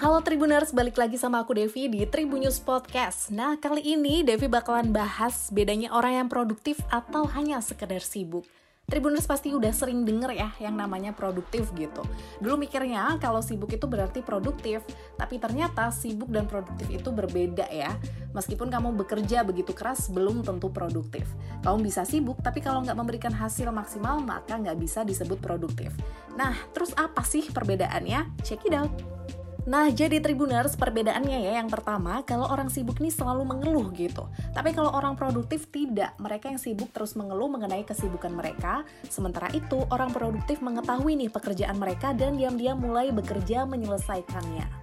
Halo Tribuners, balik lagi sama aku Devi di Tribunnews Podcast. Nah, kali ini Devi bakalan bahas bedanya orang yang produktif atau hanya sekedar sibuk. Tribuners pasti udah sering denger ya yang namanya produktif gitu. Dulu mikirnya kalau sibuk itu berarti produktif, tapi ternyata sibuk dan produktif itu berbeda ya. Meskipun kamu bekerja begitu keras, belum tentu produktif. Kamu bisa sibuk, tapi kalau nggak memberikan hasil maksimal, maka nggak bisa disebut produktif. Nah, terus apa sih perbedaannya? Check it out! Nah, jadi Tribuners, perbedaannya ya yang pertama, kalau orang sibuk nih selalu mengeluh gitu. Tapi kalau orang produktif tidak, mereka yang sibuk terus mengeluh mengenai kesibukan mereka. Sementara itu, orang produktif mengetahui nih pekerjaan mereka dan diam-diam mulai bekerja menyelesaikannya.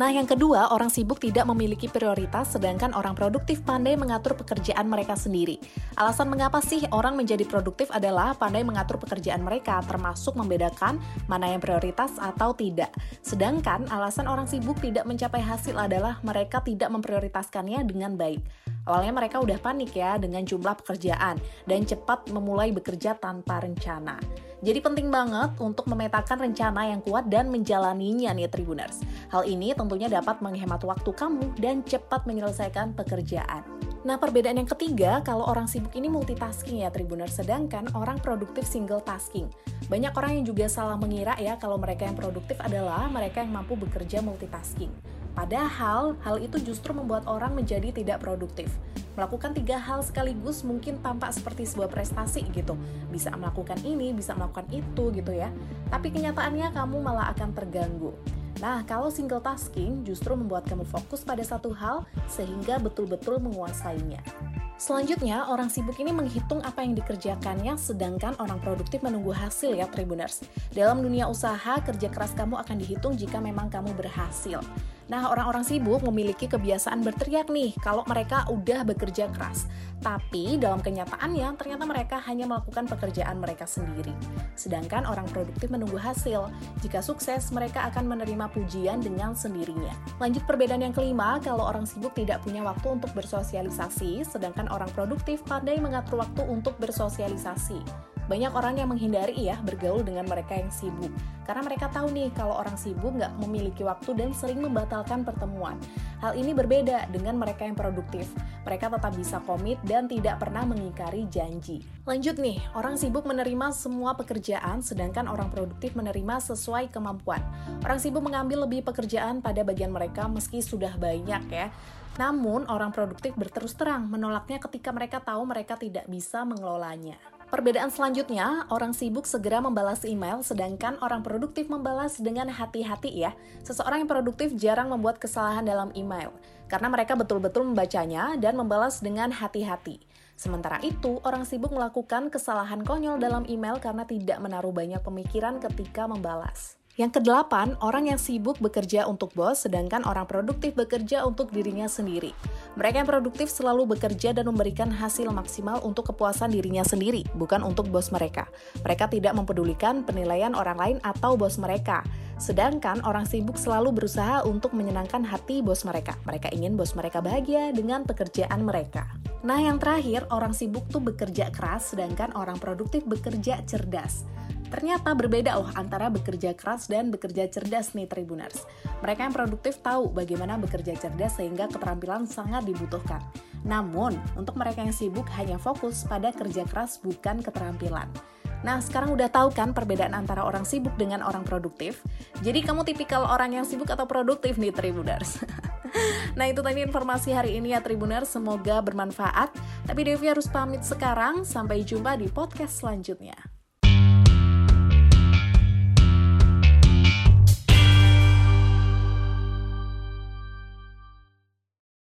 Nah, yang kedua, orang sibuk tidak memiliki prioritas, sedangkan orang produktif pandai mengatur pekerjaan mereka sendiri. Alasan mengapa sih orang menjadi produktif adalah pandai mengatur pekerjaan mereka, termasuk membedakan mana yang prioritas atau tidak. Sedangkan alasan orang sibuk tidak mencapai hasil adalah mereka tidak memprioritaskannya dengan baik. Awalnya mereka udah panik ya dengan jumlah pekerjaan dan cepat memulai bekerja tanpa rencana. Jadi penting banget untuk memetakan rencana yang kuat dan menjalaninya nih Tribuners. Hal ini tentunya dapat menghemat waktu kamu dan cepat menyelesaikan pekerjaan. Nah, perbedaan yang ketiga, kalau orang sibuk ini multitasking ya Tribuners, sedangkan orang produktif single tasking. Banyak orang yang juga salah mengira ya kalau mereka yang produktif adalah mereka yang mampu bekerja multitasking. Padahal, hal itu justru membuat orang menjadi tidak produktif. Melakukan tiga hal sekaligus mungkin tampak seperti sebuah prestasi gitu. Bisa melakukan ini, bisa melakukan itu gitu ya. Tapi kenyataannya kamu malah akan terganggu. Nah, kalau single tasking justru membuat kamu fokus pada satu hal sehingga betul-betul menguasainya. Selanjutnya, orang sibuk ini menghitung apa yang dikerjakannya, sedangkan orang produktif menunggu hasil ya Tribuners. Dalam dunia usaha, kerja keras kamu akan dihitung jika memang kamu berhasil. Nah, orang-orang sibuk memiliki kebiasaan berteriak nih kalau mereka udah bekerja keras. Tapi dalam kenyataannya, ternyata mereka hanya melakukan pekerjaan mereka sendiri. Sedangkan orang produktif menunggu hasil. Jika sukses, mereka akan menerima pujian dengan sendirinya. Lanjut perbedaan yang kelima, kalau orang sibuk tidak punya waktu untuk bersosialisasi, sedangkan orang produktif pandai mengatur waktu untuk bersosialisasi. Banyak orang yang menghindari ya bergaul dengan mereka yang sibuk. Karena mereka tahu nih kalau orang sibuk nggak memiliki waktu dan sering membatalkan pertemuan. Hal ini berbeda dengan mereka yang produktif. Mereka tetap bisa komit dan tidak pernah mengingkari janji. Lanjut nih, orang sibuk menerima semua pekerjaan sedangkan orang produktif menerima sesuai kemampuan. Orang sibuk mengambil lebih pekerjaan pada bagian mereka meski sudah banyak ya. Namun, orang produktif berterus terang menolaknya ketika mereka tahu mereka tidak bisa mengelolanya. Perbedaan selanjutnya, orang sibuk segera membalas email, sedangkan orang produktif membalas dengan hati-hati ya. Seseorang yang produktif jarang membuat kesalahan dalam email, karena mereka betul-betul membacanya dan membalas dengan hati-hati. Sementara itu, orang sibuk melakukan kesalahan konyol dalam email karena tidak menaruh banyak pemikiran ketika membalas. Yang kedelapan, orang yang sibuk bekerja untuk bos, sedangkan orang produktif bekerja untuk dirinya sendiri. Mereka yang produktif selalu bekerja dan memberikan hasil maksimal untuk kepuasan dirinya sendiri, bukan untuk bos mereka. Mereka tidak mempedulikan penilaian orang lain atau bos mereka. Sedangkan orang sibuk selalu berusaha untuk menyenangkan hati bos mereka. Mereka ingin bos mereka bahagia dengan pekerjaan mereka. Nah, yang terakhir, orang sibuk tuh bekerja keras, sedangkan orang produktif bekerja cerdas. Ternyata berbeda loh antara bekerja keras dan bekerja cerdas nih Tribuners. Mereka yang produktif tahu bagaimana bekerja cerdas sehingga keterampilan sangat dibutuhkan. Namun, untuk mereka yang sibuk hanya fokus pada kerja keras bukan keterampilan. Nah, sekarang udah tahu kan perbedaan antara orang sibuk dengan orang produktif? Jadi kamu tipikal orang yang sibuk atau produktif nih Tribuners? nah, itu tadi informasi hari ini ya Tribuners, semoga bermanfaat. Tapi Devi harus pamit sekarang, sampai jumpa di podcast selanjutnya.